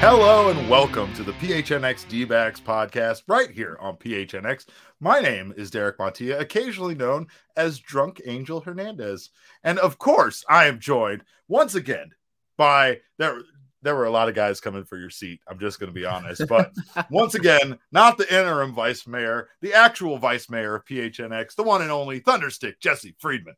Hello and welcome to the PHNX D-backs podcast right here on PHNX. My name is Derek Montilla, occasionally known as Drunk Angel Hernandez. And of course, I am joined once again by there there were a lot of guys coming for your seat. I'm just going to be honest, but once again, not the interim vice mayor, the actual vice mayor of PHNX, the one and only Thunderstick Jesse Friedman.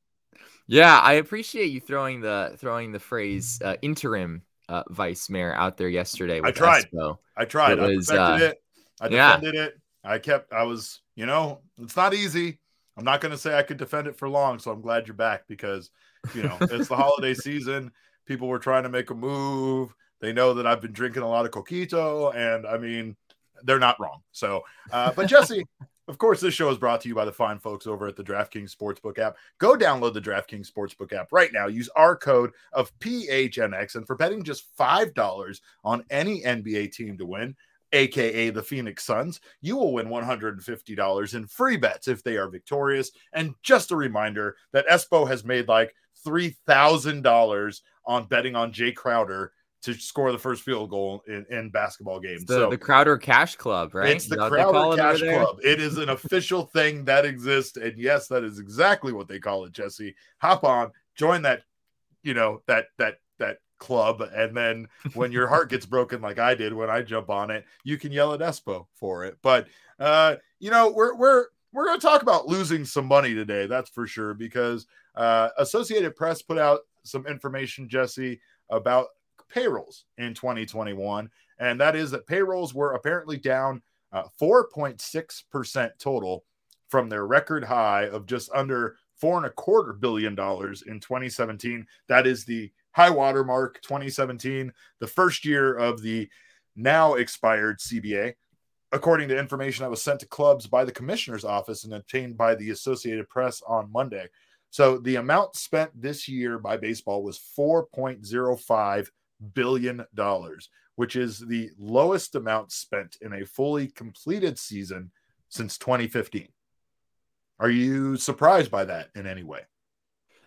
Yeah, I appreciate you throwing the throwing the phrase uh, interim uh, vice mayor out there yesterday. I tried. Espo. I tried. It I was, perfected uh, it. I yeah. defended it. I kept. I was. You know, it's not easy. I'm not going to say I could defend it for long. So I'm glad you're back because you know it's the holiday season. People were trying to make a move. They know that I've been drinking a lot of coquito, and I mean, they're not wrong. So, uh, but Jesse. Of course, this show is brought to you by the fine folks over at the DraftKings Sportsbook app. Go download the DraftKings Sportsbook app right now. Use our code of PHNX, and for betting just $5 on any NBA team to win, aka the Phoenix Suns, you will win $150 in free bets if they are victorious. And just a reminder that Espo has made like $3,000 on betting on Jae Crowder to score the first field goal in, in basketball games. The, so the Crowder Cash Club, right? it's the Is that what they call Crowder Cash? Club. It is an official thing that exists, and yes, that is exactly what they call it. Jesse, hop on, join that, you know that that that club, and then when your heart gets broken, like I did when I jump on it, you can yell at Espo for it. But uh, you know, we're we're we're going to talk about losing some money today. That's for sure because uh, Associated Press put out some information, Jesse, about payrolls in 2021, and that is that payrolls were apparently down uh, 4.6% total from their record high of just under four and a quarter billion dollars in 2017. That is the high water mark 2017, the first year of the now expired CBA. According to information that was sent to clubs by the commissioner's office and obtained by the Associated Press on Monday. So the amount spent this year by baseball was 4.05 billion dollars, which is the lowest amount spent in a fully completed season since 2015. Are you surprised by that in any way?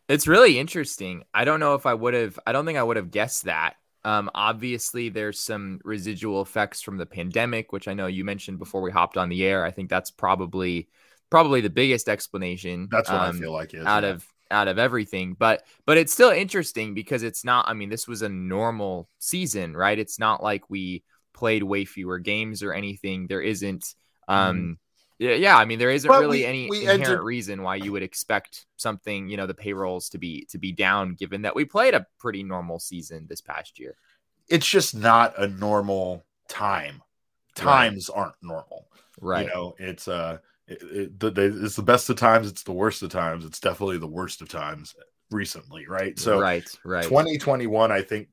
It's really interesting. I don't know if I would have. I don't think I would have guessed that. Um, obviously, there's some residual effects from the pandemic, which I know you mentioned before we hopped on the air. I think that's probably probably the biggest explanation. That's what um, I feel like is out yeah. of out of everything. But but it's still interesting because it's not. I mean, this was a normal season, right? It's not like we played way fewer games or anything. There isn't. Um, yeah, yeah. I mean, there isn't Mm-hmm. But really we- any we inherent entered- reason why you would expect something, you know, the payrolls to be to be down, given that we played a pretty normal season this past year. it's just not a normal time. Times aren't normal. Right. You know, it's uh it, it, it's the best of times, it's the worst of times. It's definitely the worst of times recently, right? So right, right. 2021, I think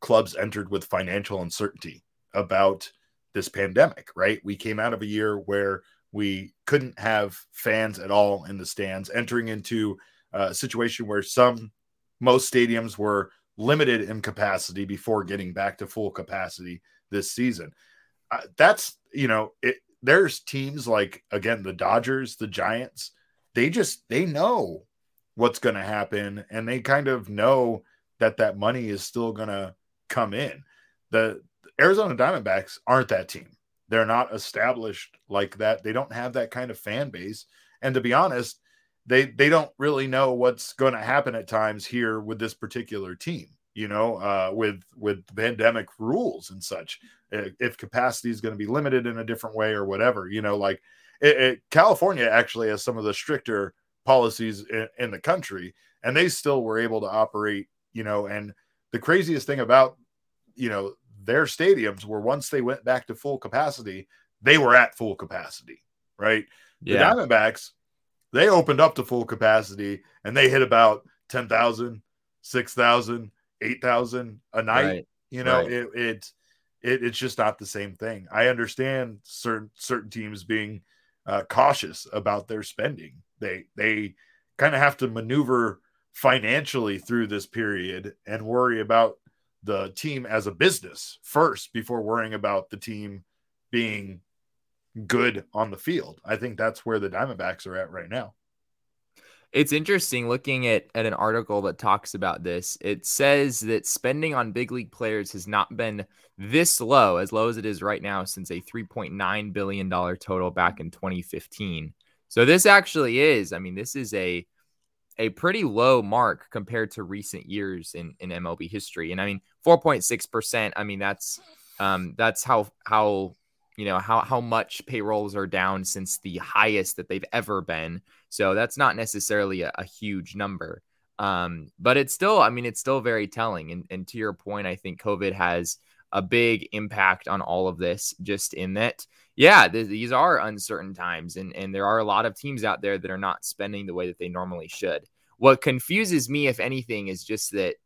clubs entered with financial uncertainty about this pandemic, right? We came out of a year where we couldn't have fans at all in the stands, entering into a situation where some, most stadiums were limited in capacity before getting back to full capacity this season. Uh, that's, you know, it, there's teams like, again, the Dodgers, the Giants, they just, they know what's going to happen and they kind of know that that money is still going to come in. The Arizona Diamondbacks aren't that team. They're not established like that. They don't have that kind of fan base. And to be honest, they they don't really know what's going to happen at times here with this particular team you know uh, with with pandemic rules and such if capacity is going to be limited in a different way or whatever you know like it, it, california actually has some of the stricter policies in, in the country and they still were able to operate you know and the craziest thing about you know their stadiums were once they went back to full capacity they were at full capacity right yeah. the diamondbacks they opened up to full capacity and they hit about 10,000, 6,000, 8,000 a night. Right. You know, right. it, it, it, it's just not the same thing. I understand certain, certain teams being uh, cautious about their spending. They, they kind of have to maneuver financially through this period and worry about the team as a business first before worrying about the team being good on the field. I think that's where the Diamondbacks are at right now. It's interesting looking at, at an article that talks about this. It says that spending on big league players has not been this low, as low as it is right now, since a $3.9 billion total back in 2015. So this actually is, I mean, this is a a pretty low mark compared to recent years in, in MLB history. And I mean, 4.6%, I mean, that's um, that's how how you know how how much payrolls are down since the highest that they've ever been. So that's not necessarily a, a huge number. Um, but it's still i mean it's still very telling. And, and to your point i think covid has a big impact on all of this just in that yeah th- these are uncertain times. And and there are a lot of teams out there that are not spending the way that they normally should. What confuses me if anything is just that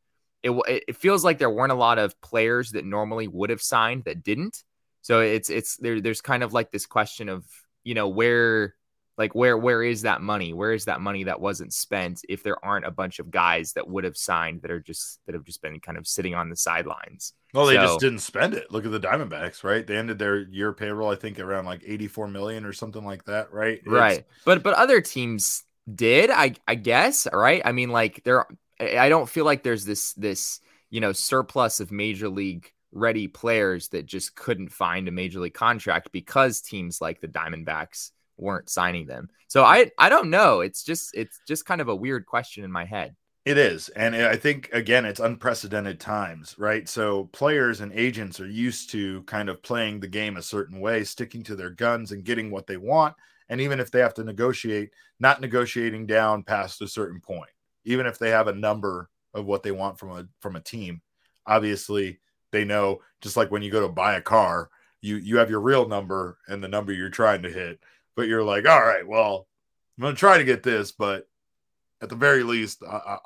it, it feels like there weren't a lot of players that normally would have signed that didn't so it's it's there. There's kind of like this question of you know where like where where is that money? Where is that money that wasn't spent if there aren't a bunch of guys that would have signed that are just that have just been kind of sitting on the sidelines? Well, they so, just didn't spend it. Look at the Diamondbacks, right? They ended their year payroll, I think, around like 84 million or something like that, right? Right. But but other teams did, I I guess, right? I mean, like there I don't feel like there's this this, you know, surplus of major league ready players that just couldn't find a major league contract because teams like the Diamondbacks weren't signing them. So I I don't know. It's just it's just kind of a weird question in my head. It is. And I think again it's unprecedented times, right? So players and agents are used to kind of playing the game a certain way, sticking to their guns and getting what they want. And even if they have to negotiate, not negotiating down past a certain point, even if they have a number of what they want from a from a team, obviously they know just like when you go to buy a car, you you have your real number and the number you're trying to hit, but you're like, all right, well, I'm gonna try to get this, but at the very least, I, I,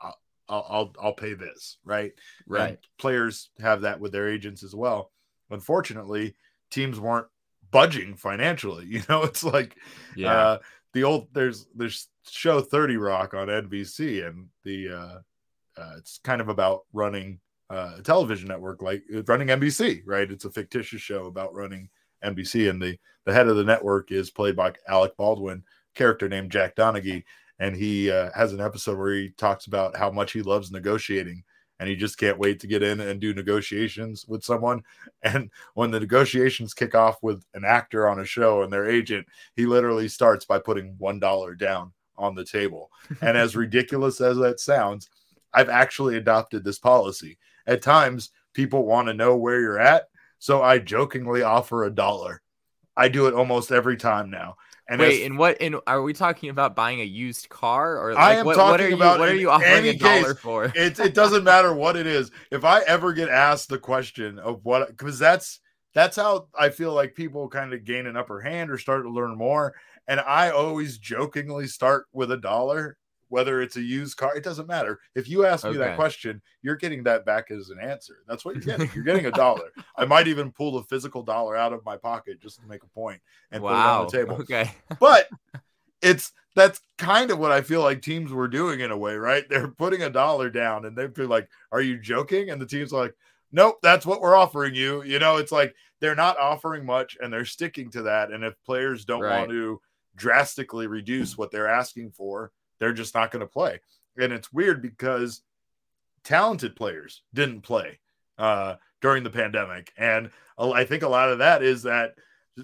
I'll, I'll I'll pay this, right? Right. And players have that with their agents as well. Unfortunately, teams weren't budging financially. You know, it's like, yeah, uh, the old there's there's show Thirty Rock on NBC, and the uh, uh, it's kind of about running uh, a television network like uh, running NBC, right? It's a fictitious show about running NBC, and the the head of the network is played by Alec Baldwin, character named Jack Donaghy, and he uh, has an episode where he talks about how much he loves negotiating, and he just can't wait to get in and do negotiations with someone. And when the negotiations kick off with an actor on a show and their agent, he literally starts by putting one dollar down on the table. And as ridiculous as that sounds, I've actually adopted this policy at times people want to know where you're at. So I jokingly offer a dollar. I do it almost every time now. And wait, in what in are we talking about buying a used car or like, I am what, talking what are about you, what are you offering a dollar case, for? It it doesn't matter what it is. If I ever get asked the question of what because that's that's how I feel like people kind of gain an upper hand or start to learn more. And I always jokingly start with a dollar whether it's a used car, it doesn't matter. If you ask okay. me that question, you're getting that back as an answer. That's what you're getting. You're getting a dollar. I might even pull a physical dollar out of my pocket just to make a point and wow. put it on the table. Okay. but it's that's kind of what I feel like teams were doing in a way, right? They're putting a dollar down and they feel like, are you joking? And the team's like, nope, that's what we're offering you. You know, it's like they're not offering much and they're sticking to that. And if players don't right. want to drastically reduce what they're asking for, they're just not going to play. And it's weird because talented players didn't play uh, during the pandemic. And I think a lot of that is that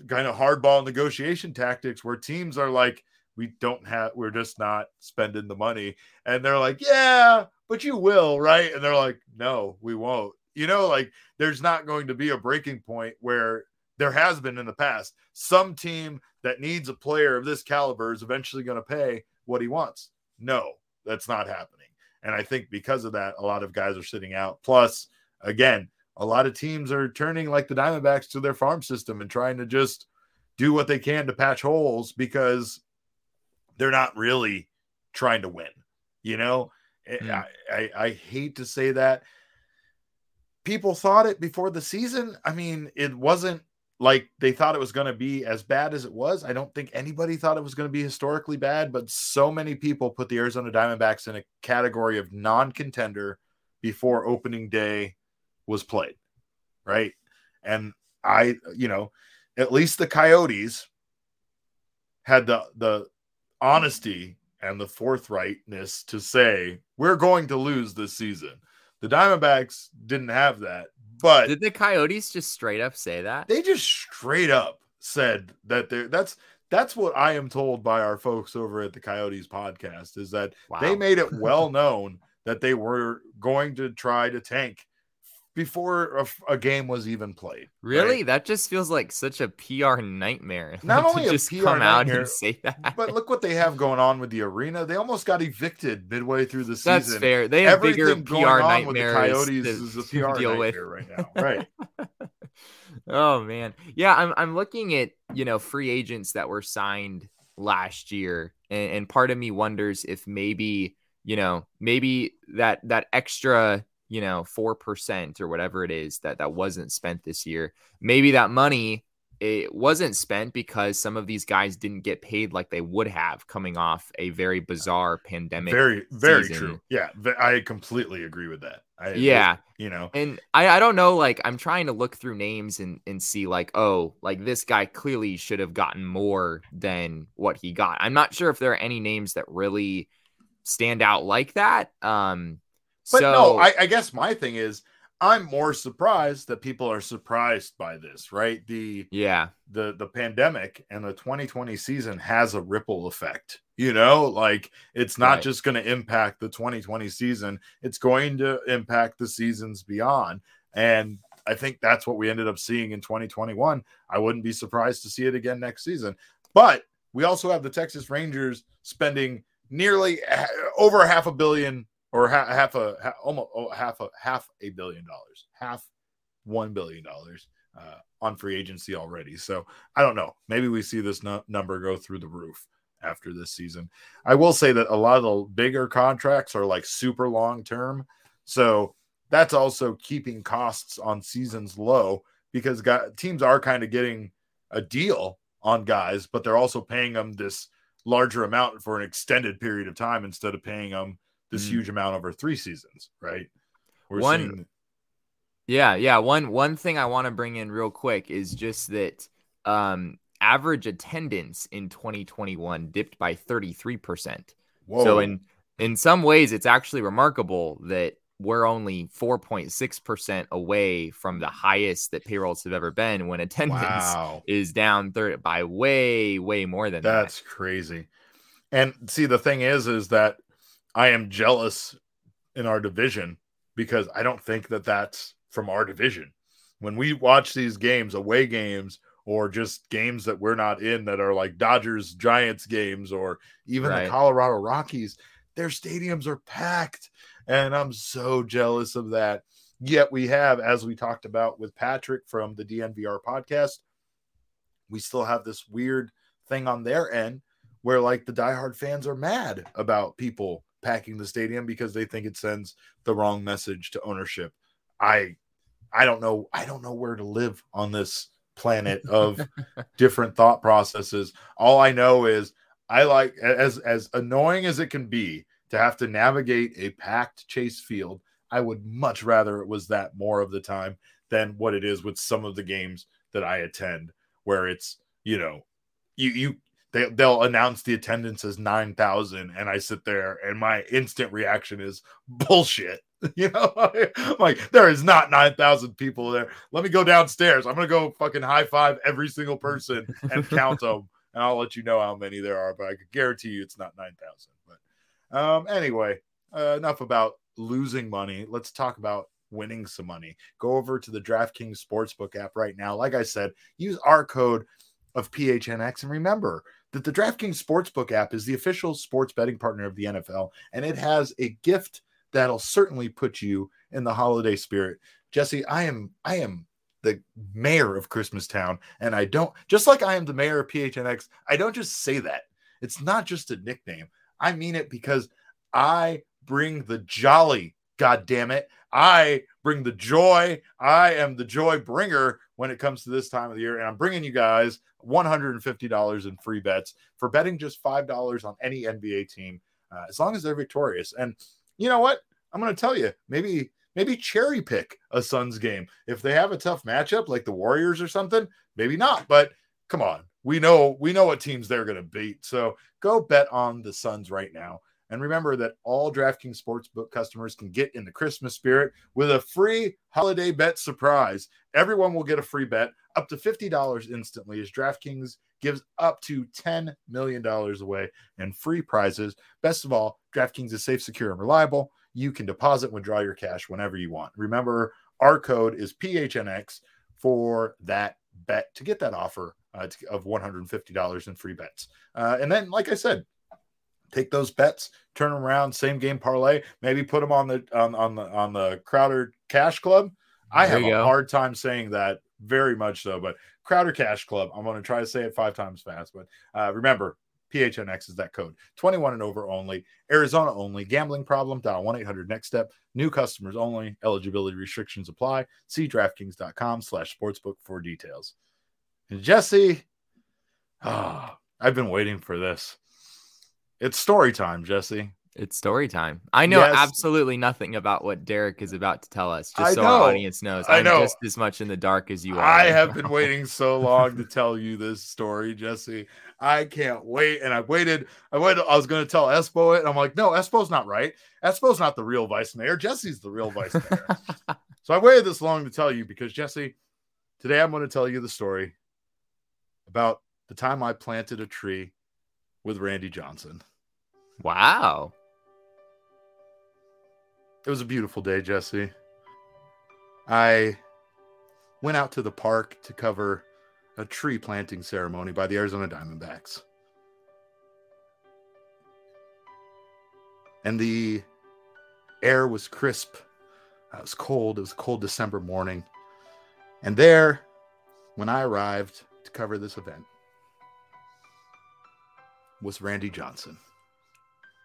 kind of hardball negotiation tactics where teams are like we don't have we're just not spending the money and they're like yeah but you will right and they're like no we won't you know like there's not going to be a breaking point where there has been in the past some team that needs a player of this caliber is eventually going to pay what he wants no that's not happening and i think because of that a lot of guys are sitting out plus again a lot of teams are turning like the diamondbacks to their farm system and trying to just do what they can to patch holes because they're not really trying to win. You know, mm. I, I, I hate to say that. People thought it before the season. I mean, it wasn't like they thought it was going to be as bad as it was. I don't think anybody thought it was going to be historically bad, but so many people put the Arizona Diamondbacks in a category of non contender before opening day was played. Right. And I, you know, at least the Coyotes had the, the, honesty and the forthrightness to say we're going to lose this season. The Diamondbacks didn't have that, but did the Coyotes just straight up say that? They just straight up said that they that's that's what I am told by our folks over at the Coyotes podcast is that wow. they made it well known that they were going to try to tank before a, a, game was even played. Really? Right? That just feels like such a PR nightmare. Not only a just PR come nightmare, out and say that, but look what they have going on with the arena. They almost got evicted midway through the season. That's fair. They have Everything bigger PR nightmares. The Coyotes is a PR deal with right now. Right. oh man, yeah. I'm I'm looking at you know free agents that were signed last year, and, and part of me wonders if maybe you know maybe that that extra you know, 4% or whatever it is that that wasn't spent this year. Maybe that money it wasn't spent because some of these guys didn't get paid like they would have coming off a very bizarre pandemic. Very, very season. true. Yeah, I completely agree with that. I, yeah, you know, and I, I don't know. Like, I'm trying to look through names and and see like, oh, like this guy clearly should have gotten more than what he got. I'm not sure if there are any names that really stand out like that. Um, but so, no, I, I guess my thing is I'm more surprised that people are surprised by this, right? The yeah, the the pandemic and the 2020 season has a ripple effect. You know, like it's not right. just going to impact the 2020 season, it's going to impact the seasons beyond. And I think that's what we ended up seeing in 2021. I wouldn't be surprised to see it again next season. But we also have the Texas Rangers spending nearly eh, over half a billion or half, half a half, almost oh, half a half a billion dollars, half one billion dollars uh, on free agency already. So I don't know. Maybe we see this no- number go through the roof after this season. I will say that a lot of the bigger contracts are like super long term, so that's also keeping costs on seasons low because teams are kind of getting a deal on guys, but they're also paying them this larger amount for an extended period of time instead of paying them this mm. huge amount over three seasons, right? We're one, seeing... yeah, yeah. One one thing I want to bring in real quick is just that um, average attendance in 2021 dipped by 33 percent. So in in some ways, it's actually remarkable that we're only 4.6% away from the highest that payrolls have ever been when attendance wow. is down third by way, way more than that's that. That's crazy. And see, the thing is, is that I am jealous in our division because I don't think that that's from our division. When we watch these games, away games, or just games that we're not in that are like Dodgers Giants games or even right. the Colorado Rockies, their stadiums are packed. And I'm so jealous of that. Yet we have, as we talked about with Patrick from the DNVR podcast, we still have this weird thing on their end where like the diehard fans are mad about people packing the stadium because they think it sends the wrong message to ownership. I I don't know I don't know where to live on this planet of different thought processes. All I know is I like as as annoying as it can be to have to navigate a packed Chase Field. I would much rather it was that more of the time than what it is with some of the games that I attend where it's, you know, you you they they'll announce the attendance as 9000 and I sit there and my instant reaction is bullshit. You know, like there is not 9,000 people there. Let me go downstairs. I'm going to go fucking high five every single person and count them and I'll let you know how many there are, but I could guarantee you it's not 9,000. But um, anyway, uh, enough about losing money. Let's talk about winning some money. Go over to the DraftKings Sportsbook app right now. Like I said, use our code of PHNX and remember that the DraftKings Sportsbook app is the official sports betting partner of the NFL and it has a gift that'll certainly put you in the holiday spirit. Jesse, I am I am the mayor of Christmas Town and I don't just like I am the mayor of PHNX, I don't just say that. It's not just a nickname. I mean it because I bring the jolly, god damn it. I bring the joy. I am the joy bringer when it comes to this time of the year. And I'm bringing you guys $150 in free bets for betting just $5 on any NBA team, uh, as long as they're victorious. And you know what? I'm going to tell you, maybe maybe cherry pick a Suns game. If they have a tough matchup like the Warriors or something, maybe not. But come on, we know we know what teams they're going to beat. So go bet on the Suns right now. And remember that all DraftKings Sportsbook customers can get in the Christmas spirit with a free holiday bet surprise. Everyone will get a free bet up to $50 instantly as DraftKings gives up to $10 million away in free prizes. Best of all, DraftKings is safe, secure, and reliable. You can deposit and withdraw your cash whenever you want. Remember, our code is PHNX for that bet to get that offer uh, of $150 in free bets. Uh, and then, like I said, take those bets, turn them around, same game parlay, maybe put them on the on, on the on the Crowder Cash Club. I there have a go. hard time saying that, very much so. But Crowder Cash Club, I'm going to try to say it five times fast. But uh, remember, PHNX is that code. 21 and over only. Arizona only. Gambling problem. Dial 1 800 Next Step. New customers only. Eligibility restrictions apply. See DraftKings.com slash sportsbook for details. And Jesse, oh, I've been waiting for this. It's story time, Jesse. It's story time. I know yes. absolutely nothing about what Derek is about to tell us, just so our audience knows. I'm I know. just as much in the dark as you are. I have been waiting so long to tell you this story, Jesse. I can't wait. And I waited. I waited. I was going to tell Espo it. And I'm like, no, Espo's not right. Espo's not the real vice mayor. Jesse's the real vice mayor. so I waited this long to tell you because, Jesse, today I'm going to tell you the story about the time I planted a tree with Randy Johnson. Wow. It was a beautiful day, Jesse. I went out to the park to cover a tree planting ceremony by the Arizona Diamondbacks. And the air was crisp. Uh, it was cold. It was a cold December morning. And there, when I arrived to cover this event, was Randy Johnson,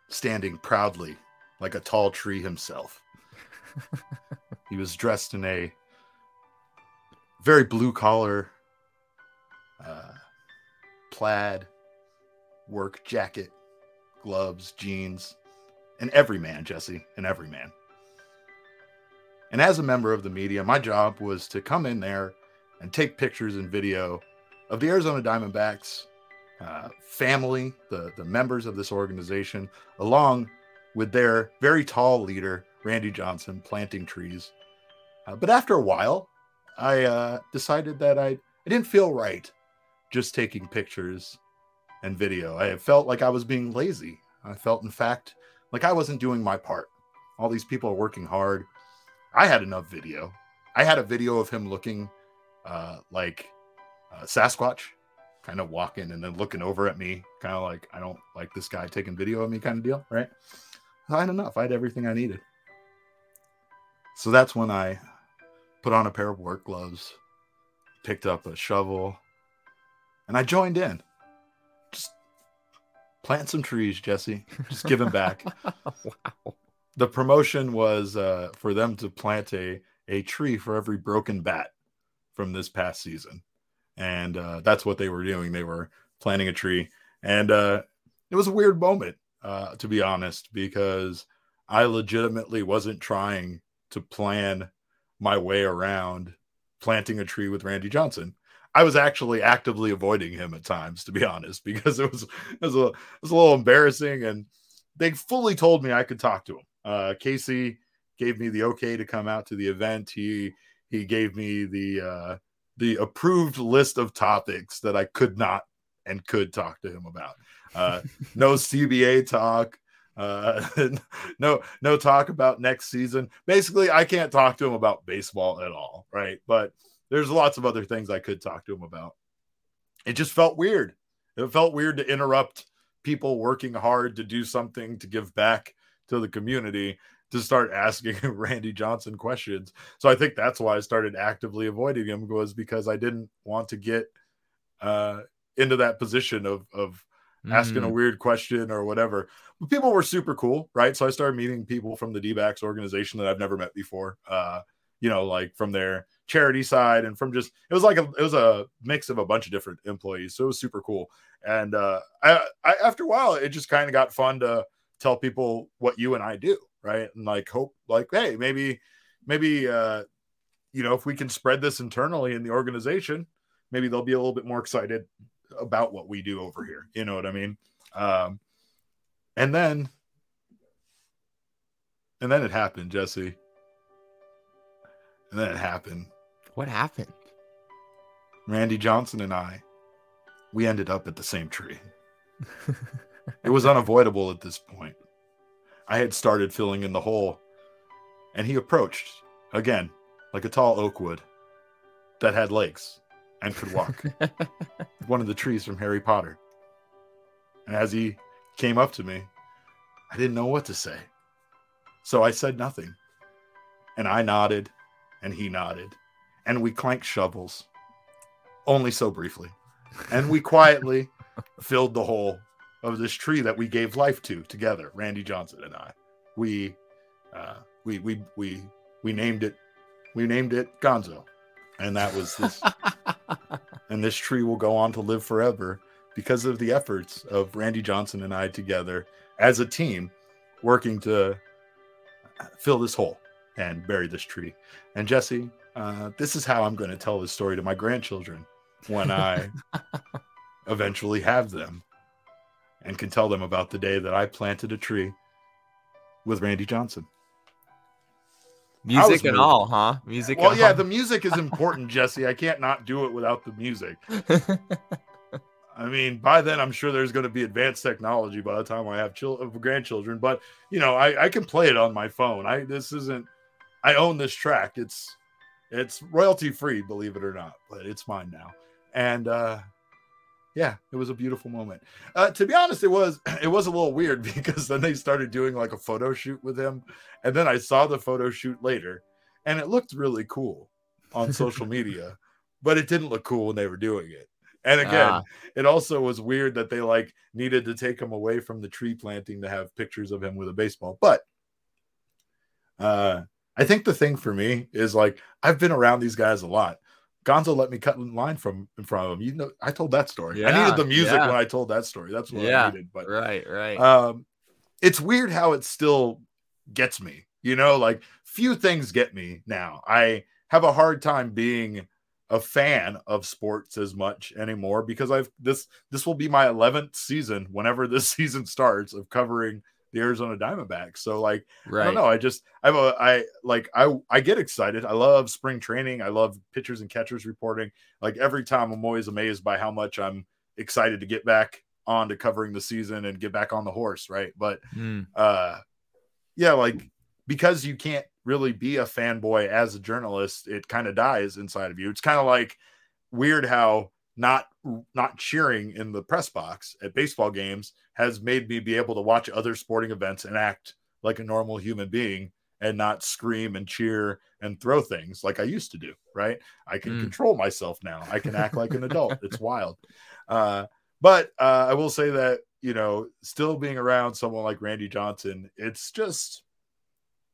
standing proudly like a tall tree himself. he was dressed in a very blue collar, uh, plaid work jacket, gloves, jeans, and every man, Jesse, and every man. And as a member of the media, my job was to come in there and take pictures and video of the Arizona Diamondbacks uh, family, the, the members of this organization, along with their very tall leader, Randy Johnson, planting trees. Uh, but after a while, I uh, decided that I, I didn't feel right just taking pictures and video. I felt like I was being lazy. I felt, in fact, like I wasn't doing my part. All these people are working hard. I had enough video. I had a video of him looking uh, like uh, Sasquatch kind of walking and then looking over at me, kind of like, I don't like this guy taking video of me kind of deal, right? I had enough. I had everything I needed. So that's when I put on a pair of work gloves, picked up a shovel, and I joined in. Just plant some trees, Jesse. Just giving back. wow. The promotion was uh, for them to plant a, a tree for every broken bat from this past season and uh, that's what they were doing. They were planting a tree, and uh, it was a weird moment, uh, to be honest, because I legitimately wasn't trying to plan my way around planting a tree with Randy Johnson. I was actually actively avoiding him at times, to be honest, because it was it was a, it was a little embarrassing, and they fully told me I could talk to him. Uh, Casey gave me the okay to come out to the event. He he gave me the uh, the approved list of topics that I could not and could talk to him about. Uh, no CBA talk, uh, no no talk about next season. Basically, I can't talk to him about baseball at all, right? But there's lots of other things I could talk to him about. It just felt weird. It felt weird to interrupt people working hard to do something to give back to the community to start asking Randy Johnson questions. So I think that's why I started actively avoiding him was because I didn't want to get uh, into that position of of asking mm. a weird question or whatever. But people were super cool, right? So I started meeting people from the D-backs organization that I've never met before. Uh, you know, like from their charity side and from just it was like a it was a mix of a bunch of different employees. So it was super cool. And uh I, I after a while it just kind of got fun to tell people what you and I do, right? And like hope like, hey, maybe maybe uh you know, if we can spread this internally in the organization, maybe they'll be a little bit more excited about what we do over here. You know what I mean? Um, and then, and then it happened, Jesse. And then it happened. What happened? Randy Johnson and I, we ended up at the same tree. it was unavoidable at this point. I had started filling in the hole, and he approached again, like a tall oak wood that had legs and could walk. One of the trees from Harry Potter. And as he came up to me, I didn't know what to say. So I said nothing. And I nodded, and he nodded, and we clanked shovels, only so briefly. And we quietly filled the hole of this tree that we gave life to together, Randy Johnson and I. We, uh, we, we, we, we named it, we named it Gonzo, and that was this and this tree will go on to live forever because of the efforts of Randy Johnson and I together as a team working to fill this hole and bury this tree. And Jesse, uh, this is how I'm going to tell this story to my grandchildren when I eventually have them and can tell them about the day that I planted a tree with Randy Johnson. Music and all, huh? Music. Well, yeah, all. the music is important, Jesse. I can't not do it without the music. I mean, by then I'm sure there's going to be advanced technology by the time I have chil- grandchildren. But you know, I, I can play it on my phone. I this isn't. I own this track. It's it's royalty free, believe it or not, but it's mine now. And uh yeah, it was a beautiful moment. Uh, to be honest, it was it was a little weird because then they started doing like a photo shoot with him, and then I saw the photo shoot later, and it looked really cool on social media, but it didn't look cool when they were doing it. And again, ah. it also was weird that they like needed to take him away from the tree planting to have pictures of him with a baseball. But uh, I think the thing for me is like I've been around these guys a lot. Gonzo let me cut in line from in front of him. You know, I told that story. Yeah, I needed the music yeah. when I told that story. That's what yeah, I needed. But right, right. Um, it's weird how it still gets me. You know, like few things get me now. I have a hard time being a fan of sports as much anymore because I've this this will be my 11th season whenever this season starts of covering the Arizona Diamondbacks. So like right. I don't know, I just I have a I like I I get excited. I love spring training. I love pitchers and catchers reporting. Like every time I'm always amazed by how much I'm excited to get back on to covering the season and get back on the horse, right? But mm. uh yeah, like because you can't really be a fanboy as a journalist, it kind of dies inside of you. It's kind of like weird how not not cheering in the press box at baseball games has made me be able to watch other sporting events and act like a normal human being and not scream and cheer and throw things like I used to do. Right? I can mm. control myself now. I can act like an adult. It's wild. Uh, but uh, I will say that you know, still being around someone like Randy Johnson, it's just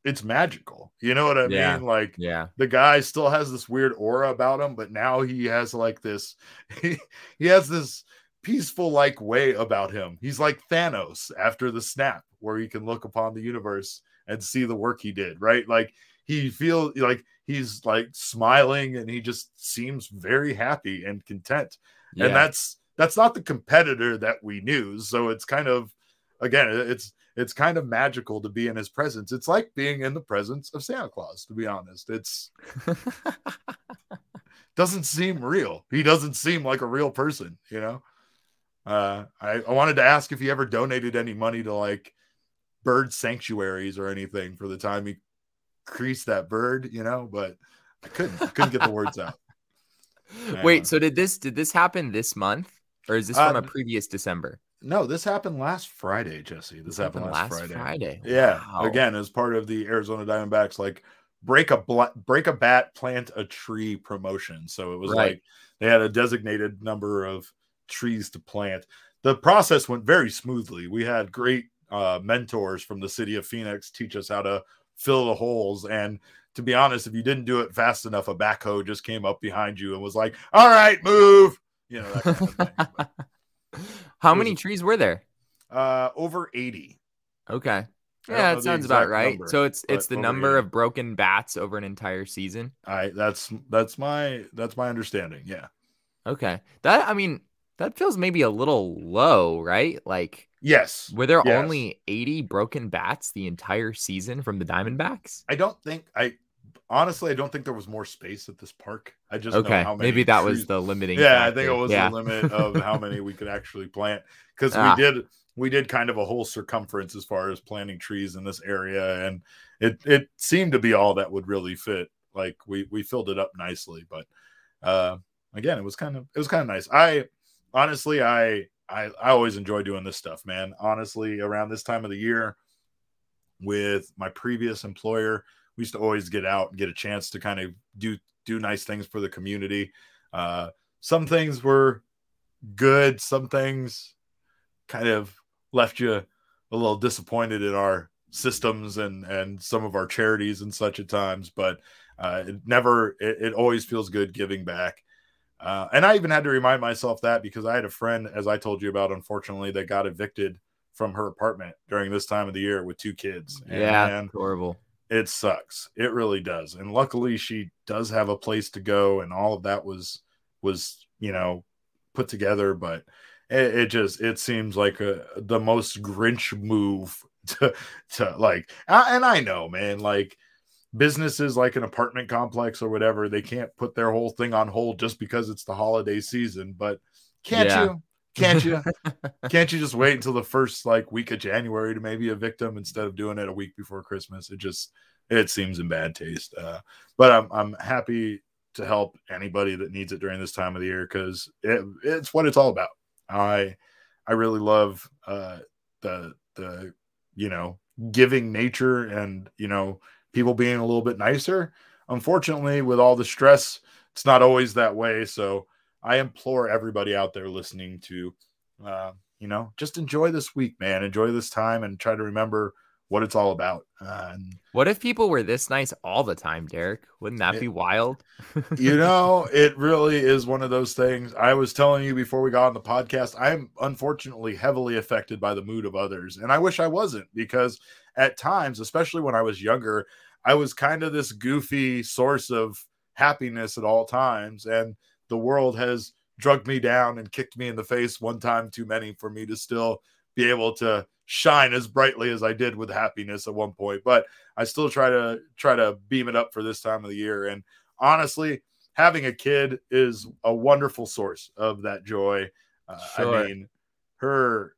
it's magical. You know what I yeah. mean? Like, yeah, the guy still has this weird aura about him, but now he has like this, he, he has this peaceful like way about him. He's like Thanos after the snap, where he can look upon the universe and see the work he did. Right? Like he feels like he's like smiling and he just seems very happy and content. Yeah. And that's that's not the competitor that we knew. So it's kind of again, it's it's kind of magical to be in his presence. It's like being in the presence of Santa Claus, to be honest. It's doesn't seem real. He doesn't seem like a real person, you know. Uh, I, I wanted to ask if he ever donated any money to like bird sanctuaries or anything for the time he creased that bird, you know, but I couldn't I couldn't get the words out. Wait, so did this did this happen this month, or is this from uh, a previous December? No, this happened last Friday, Jesse. This, happened, happened, last, Friday. Friday. Yeah, wow. again, as part of the Arizona Diamondbacks, like break a bl- break a bat, plant a tree promotion. So it was right. like they had a designated number of trees to plant. The process went very smoothly. We had great uh, mentors from the city of Phoenix teach us how to fill the holes. And to be honest, if you didn't do it fast enough, a backhoe just came up behind you and was like, "All right, move." You know. Kind of how many trees were there? Uh, over eighty. Okay. Yeah, that sounds about right. Number, so it's it's the number of broken bats over an entire season. I that's that's my that's my understanding. Yeah. Okay. That I mean that feels maybe a little low, right? Like yes. Were there yes. only 80 broken bats the entire season from the Diamondbacks? I don't think I honestly I don't think there was more space at this park. I just okay. maybe that trees. was the limiting. Yeah, factor. I think it was yeah. the limit of how many we could actually plant because ah. we did we did kind of a whole circumference as far as planting trees in this area, and it it seemed to be all that would really fit. Like we we filled it up nicely, but uh, again, it was kind of it was kind of nice. I honestly, I I I always enjoy doing this stuff, man. Honestly, around this time of the year, with my previous employer, we used to always get out and get a chance to kind of do do nice things for the community. Uh, some things were good, some things kind of left you a little disappointed in our systems and and some of our charities and such at times but uh, it never it, it, always feels good giving back. Uh, and i even had to remind myself that because i had a friend as i told you about unfortunately that got evicted from her apartment during this time of the year with two kids. And yeah man, horrible it sucks it really does and luckily she does have a place to go and all of that was was you know put together but it, it just it seems like a, the most Grinch move to to like. And I know, man, like businesses like an apartment complex or whatever, they can't put their whole thing on hold just because it's the holiday season. But can't yeah. you? Can't you? can't you just wait until the first like week of January to maybe evict them instead of doing it a week before Christmas? It just it seems in bad taste. Uh, but I'm I'm happy to help anybody that needs it during this time of the year because it, it's what it's all about. I I really love uh, the the you know giving nature and you know people being a little bit nicer. Unfortunately, with all the stress, it's not always that way. So I implore everybody out there listening to, uh, you know, just enjoy this week, man. Enjoy this time and try to remember what it's all about. Uh, what if people were this nice all the time, Derek? Wouldn't that it, be wild? you know, it really is one of those things. I was telling you before we got on the podcast, I'm unfortunately heavily affected by the mood of others. And I wish I wasn't because at times, especially when I was younger, I was kind of this goofy source of happiness at all times. And the world has drugged me down and kicked me in the face one time too many for me to still be able to shine as brightly as I did with happiness at one point, but I still try to try to beam it up for this time of the year. And honestly, having a kid is a wonderful source of that joy. Uh, sure. I mean, her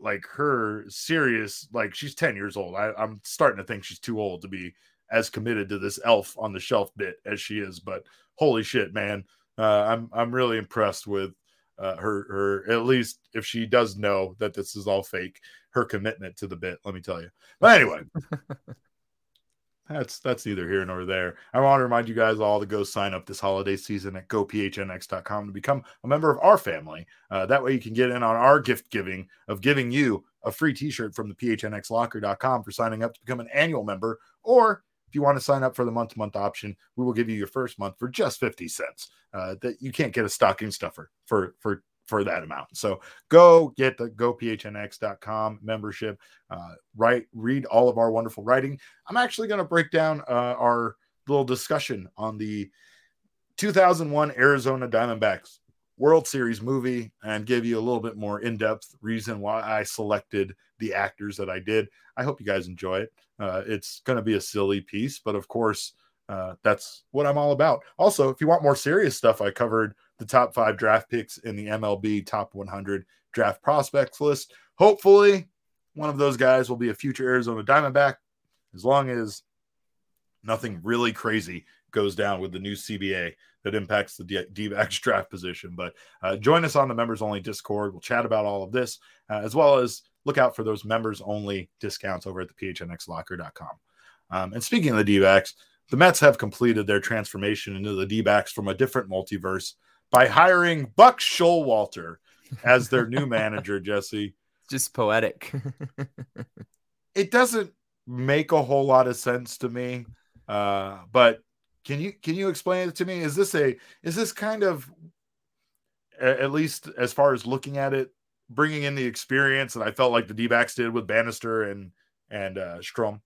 like her serious like she's 10 years old. I, I'm starting to think she's too old to be as committed to this elf on the shelf bit as she is, but holy shit, man. Uh, I'm I'm really impressed with uh, her her at least if she does know that this is all fake her commitment to the bit let me tell you. But anyway. That's that's neither here nor there. I want to remind you guys all to go sign up this holiday season at gophnx.com to become a member of our family. Uh, that way you can get in on our gift giving of giving you a free t-shirt from the phnxlocker.com for signing up to become an annual member or if you want to sign up for the month to month option, we will give you your first month for just 50 cents. Uh, that you can't get a stocking stuffer for, for, for that amount. So go get the gophnx.com membership, uh, write, read all of our wonderful writing. I'm actually going to break down uh, our little discussion on the 2001 Arizona Diamondbacks World Series movie and give you a little bit more in depth reason why I selected the actors that I did. I hope you guys enjoy it. Uh, it's going to be a silly piece, but of course, uh, that's what I'm all about. Also, if you want more serious stuff, I covered the top five draft picks in the MLB top 100 draft prospects list. Hopefully, one of those guys will be a future Arizona Diamondback as long as nothing really crazy goes down with the new CBA that impacts the D backs draft position. But uh, join us on the members only Discord. We'll chat about all of this, uh, as well as look out for those members only discounts over at the phnxlocker.com. Um, and speaking of the D backs, the Mets have completed their transformation into the D backs from a different multiverse by hiring Buck Showalter as their new manager, Jesse. Just poetic. it doesn't make a whole lot of sense to me. Uh, but can you can you explain it to me? Is this a is this kind of at least as far as looking at it, bringing in the experience that I felt like the D backs did with Banister and and uh, Strom?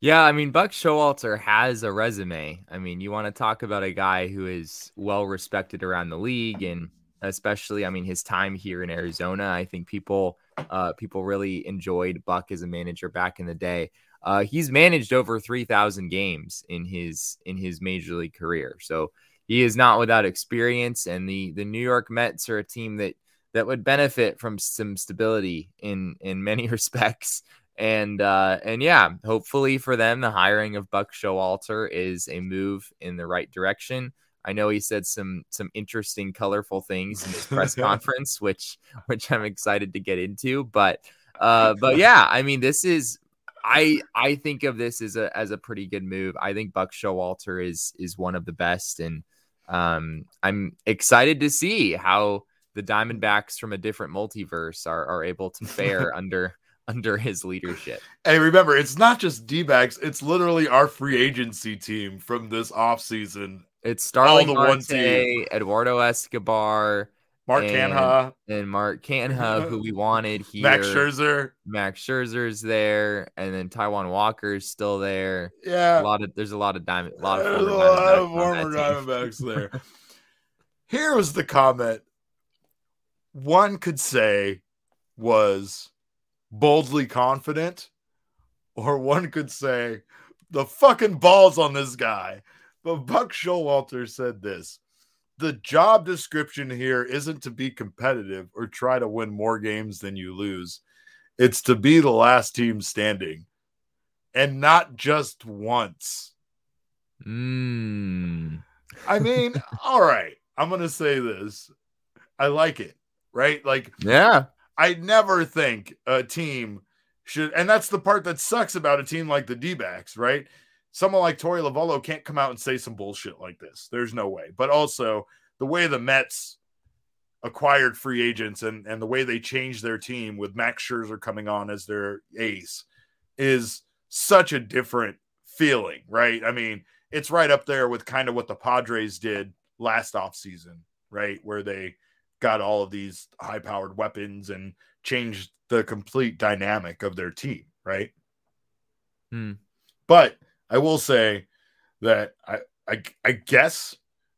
Yeah, I mean Buck Showalter has a resume. I mean, you want to talk about a guy who is well respected around the league, and especially, I mean, his time here in Arizona. I think people, uh, people really enjoyed Buck as a manager back in the day. Uh, he's managed over three thousand games in his in his major league career, so he is not without experience. And the the New York Mets are a team that that would benefit from some stability in in many respects and uh, and yeah, hopefully for them, the hiring of Buck Showalter is a move in the right direction. I know he said some some interesting, colorful things in his press conference, which which I'm excited to get into. But uh, but yeah, I mean, this is I I think of this as a as a pretty good move. I think Buck Showalter is is one of the best, and um, I'm excited to see how the Diamondbacks from a different multiverse are are able to fare under under his leadership. Hey, remember, it's not just D it's literally our free agency team from this offseason. It's Starling the Marte, Eduardo Escobar, Mark and, Canha, and Mark Canha, who we wanted here. Max Scherzer. Max Scherzer's there, and then Taijuan Walker's still there. Yeah, a lot of there's a lot of diamond, a lot of former, a lot of former Diamondbacks there. Here was the comment. One could say was boldly confident, or one could say the fucking balls on this guy. But Buck Showalter said this the job description here isn't to be competitive or try to win more games than you lose. It's to be the last team standing and not just once. Mm. I mean, all right. I'm going to say this. I like it, right? Like, yeah. I never think a team should, and that's the part that sucks about a team like the D backs, right? Someone like Torey Lovullo can't come out and say some bullshit like this. There's no way. But also, the way the Mets acquired free agents and, and the way they changed their team with Max Scherzer coming on as their ace is such a different feeling, right? I mean, it's right up there with kind of what the Padres did last offseason, right? Where they got all of these high powered weapons and changed the complete dynamic of their team, right? Hmm. But I will say that I I, I guess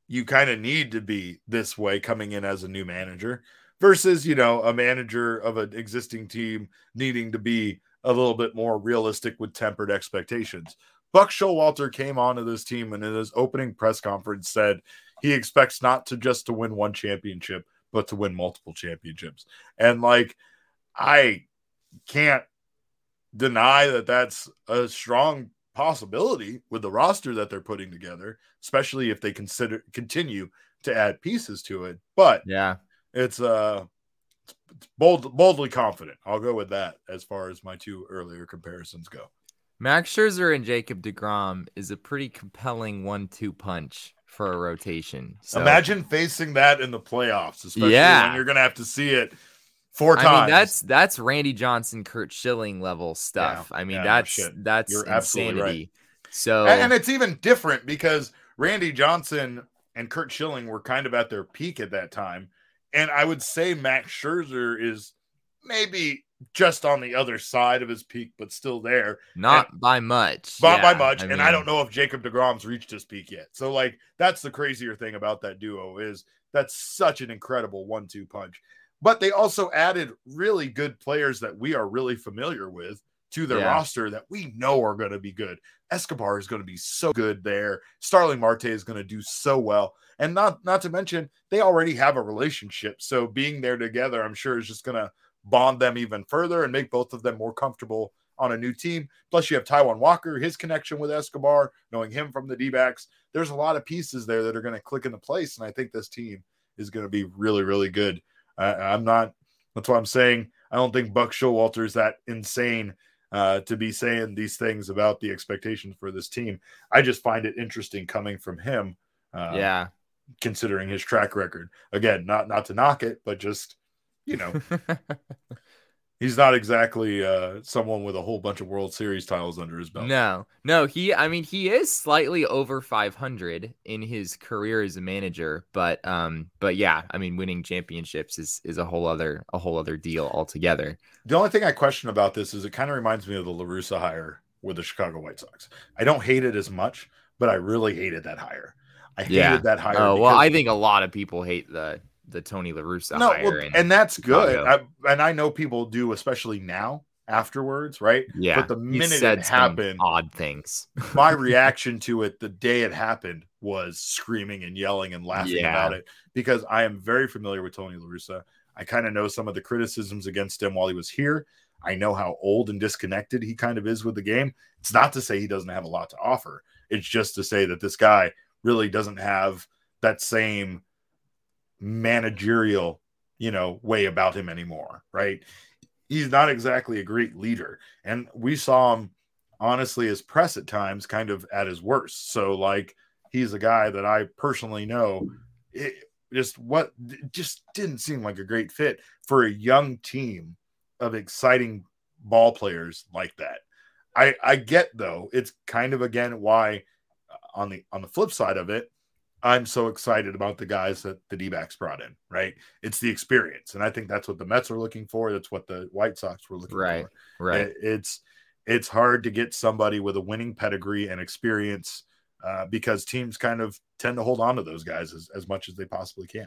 you kind of need to be this way coming in as a new manager versus you know a manager of an existing team needing to be a little bit more realistic with tempered expectations. Buck Showalter came onto this team and in his opening press conference said he expects not to just to win one championship, but to win multiple championships. And like, I can't deny that that's a strong possibility with the roster that they're putting together, especially if they consider continue to add pieces to it. But yeah, it's uh it's bold, boldly confident. I'll go with that as far as my two earlier comparisons go. Max Scherzer and Jacob DeGrom is a pretty compelling one-two punch for a rotation. So, Imagine facing that in the playoffs, especially yeah. when you're going to have to see it four times. I mean, that's that's Randy Johnson, Curt Schilling level stuff. Yeah, I mean, yeah, that's no that's you're insanity. Right. So, and, and, it's even different because Randy Johnson and Curt Schilling were kind of at their peak at that time, and I would say Max Scherzer is maybe just on the other side of his peak, but still there. Not and, by much. Not yeah, by much. I and mean, I don't know if Jacob DeGrom's reached his peak yet. So, like, that's the crazier thing about that duo is that's such an incredible one-two punch. But they also added really good players that we are really familiar with to their Yeah. roster that we know are going to be good. Escobar is going to be so good there. Starling Marte is going to do so well. And not not to mention they already have a relationship. So being there together, I'm sure is just going to bond them even further and make both of them more comfortable on a new team. Plus you have Taijuan Walker, his connection with Escobar, knowing him from the D-backs. There's a lot of pieces there that are going to click into place and I think this team is going to be really really good. I, I'm not that's why I'm saying I don't think Buck Showalter is that insane uh, to be saying these things about the expectations for this team. I just find it interesting coming from him. Uh, yeah. considering his track record. Again, not not to knock it, but just you know, he's not exactly uh, someone with a whole bunch of World Series titles under his belt. No, no, he, I mean, he is slightly over 500 in his career as a manager, but, um, but yeah, I mean, winning championships is, is a whole other, a whole other deal altogether. The only thing I question about this is it kind of reminds me of the La Russa hire with the Chicago White Sox. I don't hate it as much, but I really hated that hire. I hated Yeah. that hire. Oh, well, I think a lot of people hate the, the Tony La Russa no, hire. well, and, and that's good. I, and I know people do, especially now afterwards, right? yeah, but the minute it happened, odd things. my reaction to it the day it happened was screaming and yelling and laughing Yeah. about it because I am very familiar with Tony La Russa. I kind of know some of the criticisms against him while he was here. I know how old and disconnected he kind of is with the game. It's not to say he doesn't have a lot to offer. It's just to say that this guy really doesn't have that same managerial, you know, way about him anymore, right? He's not exactly a great leader. And we saw him honestly as press at times kind of at his worst. So like he's a guy that I personally know it just what just didn't seem like a great fit for a young team of exciting ball players like that. I I get though, it's kind of again why uh, on the on the flip side of it, I'm so excited about the guys that the D-backs brought in, right? It's the experience. And I think that's what the Mets are looking for. That's what the White Sox were looking Right. for. Right. It- It's it's hard to get somebody with a winning pedigree and experience uh, because teams kind of tend to hold on to those guys as, as much as they possibly can.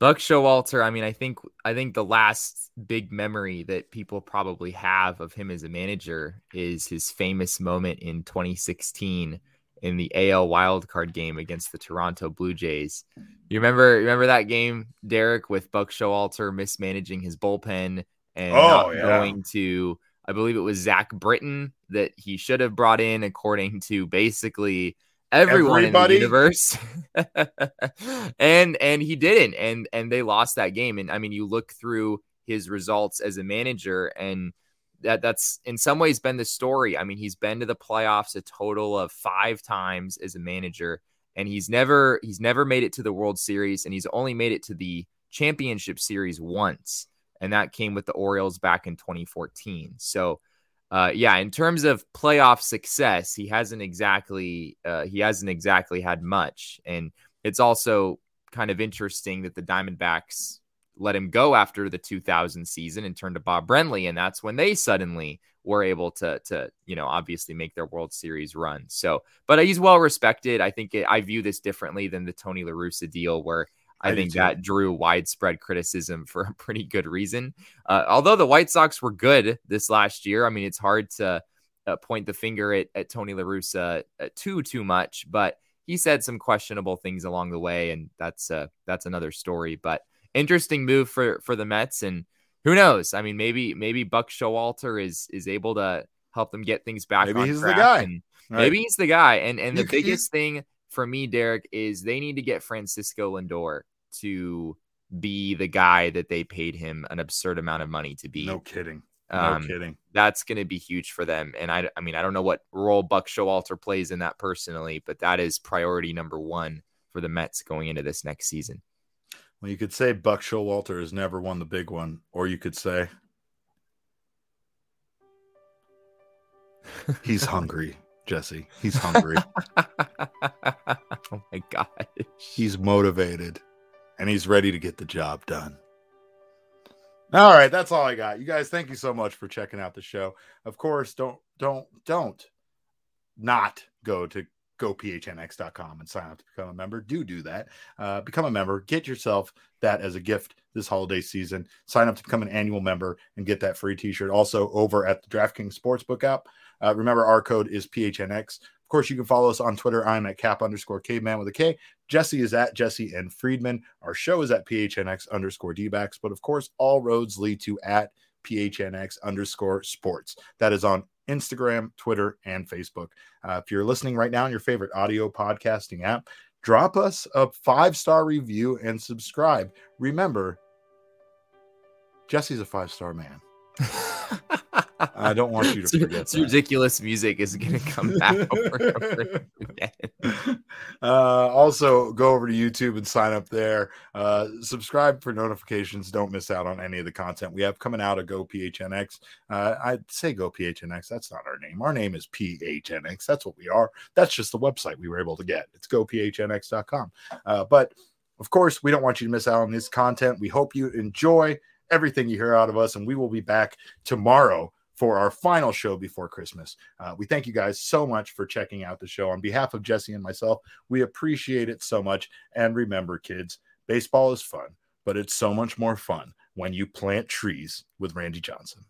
Buck Showalter, I mean, I think I think the last big memory that people probably have of him as a manager is his famous moment in 2016 in the AL wildcard game against the Toronto Blue Jays. You remember remember that game, Derek, with Buck Showalter mismanaging his bullpen and Oh, not yeah. going to I believe it was Zach Britton that he should have brought in according to basically everyone Everybody? in the universe. and and he didn't and and they lost that game and I mean you look through his results as a manager and that that's in some ways been the story. I mean, he's been to the playoffs a total of 5 times as a manager and he's never he's never made it to the World Series and he's only made it to the championship series once and that came with the Orioles back in 2014. So uh, yeah, in terms of playoff success, he hasn't exactly uh, he hasn't exactly had much, and it's also kind of interesting that the Diamondbacks let him go after the 2000 season and turned to Bob Brenly, and that's when they suddenly were able to to you know obviously make their World Series run. So, but he's well respected. I think it, I view this differently than the Tony La Russa deal, where I, I think that drew widespread criticism for a pretty good reason. Uh, although the White Sox were good this last year, I mean, it's hard to uh, point the finger at, at Tony La Russa uh, too too much, but he said some questionable things along the way, and that's uh, that's another story. But interesting move for for the Mets, and who knows? I mean, maybe maybe Buck Showalter is is able to help them get things back. Maybe he's the guy, right? Maybe he's the guy. And and the biggest thing for me, Derek, is they need to get Francisco Lindor to be the guy that they paid him an absurd amount of money to be. No kidding. No um, kidding. that's going to be huge for them. And I, I mean, I don't know what role Buck Showalter plays in that personally, but that is priority number one for the Mets going into this next season. Well, you could say Buck Showalter has never won the big one, or you could say he's hungry, Jesse. He's hungry. oh my gosh. he's motivated, and he's ready to get the job done. All right, that's all I got. You guys, thank you so much for checking out the show. Of course, don't don't don't not go to gophnx.com and sign up to become a member. Do do that. Uh, become a member. Get yourself that as a gift this holiday season. Sign up to become an annual member and get that free T-shirt. Also over at the DraftKings Sportsbook app. Uh, remember, our code is PHNX. Of course, you can follow us on Twitter. I'm at cap underscore caveman with a K. Jesse is at Jesse and Friedman. Our show is at PHNX underscore dbacks. But of course, all roads lead to at PHNX underscore sports. That is on Instagram, Twitter, and Facebook. Uh, if you're listening right now in your favorite audio podcasting app, drop us a five star review and subscribe. Remember, Jesse's a five star man. I don't want you to forget. It's ridiculous music is going to come back over and over again. Uh, also, go over to YouTube and sign up there. Uh, subscribe for notifications. Don't miss out on any of the content we have coming out of Go PHNX. Uh, I'd say Go PHNX. That's not our name. Our name is PHNX. That's what we are. That's just the website we were able to get. It's gophnx.com. Uh, but of course, we don't want you to miss out on this content. We hope you enjoy everything you hear out of us, and we will be back tomorrow for our final show before Christmas. Uh, we thank you guys so much for checking out the show. On behalf of Jesse and myself, we appreciate it so much. And remember, kids, baseball is fun, but it's so much more fun when you plant trees with Randy Johnson.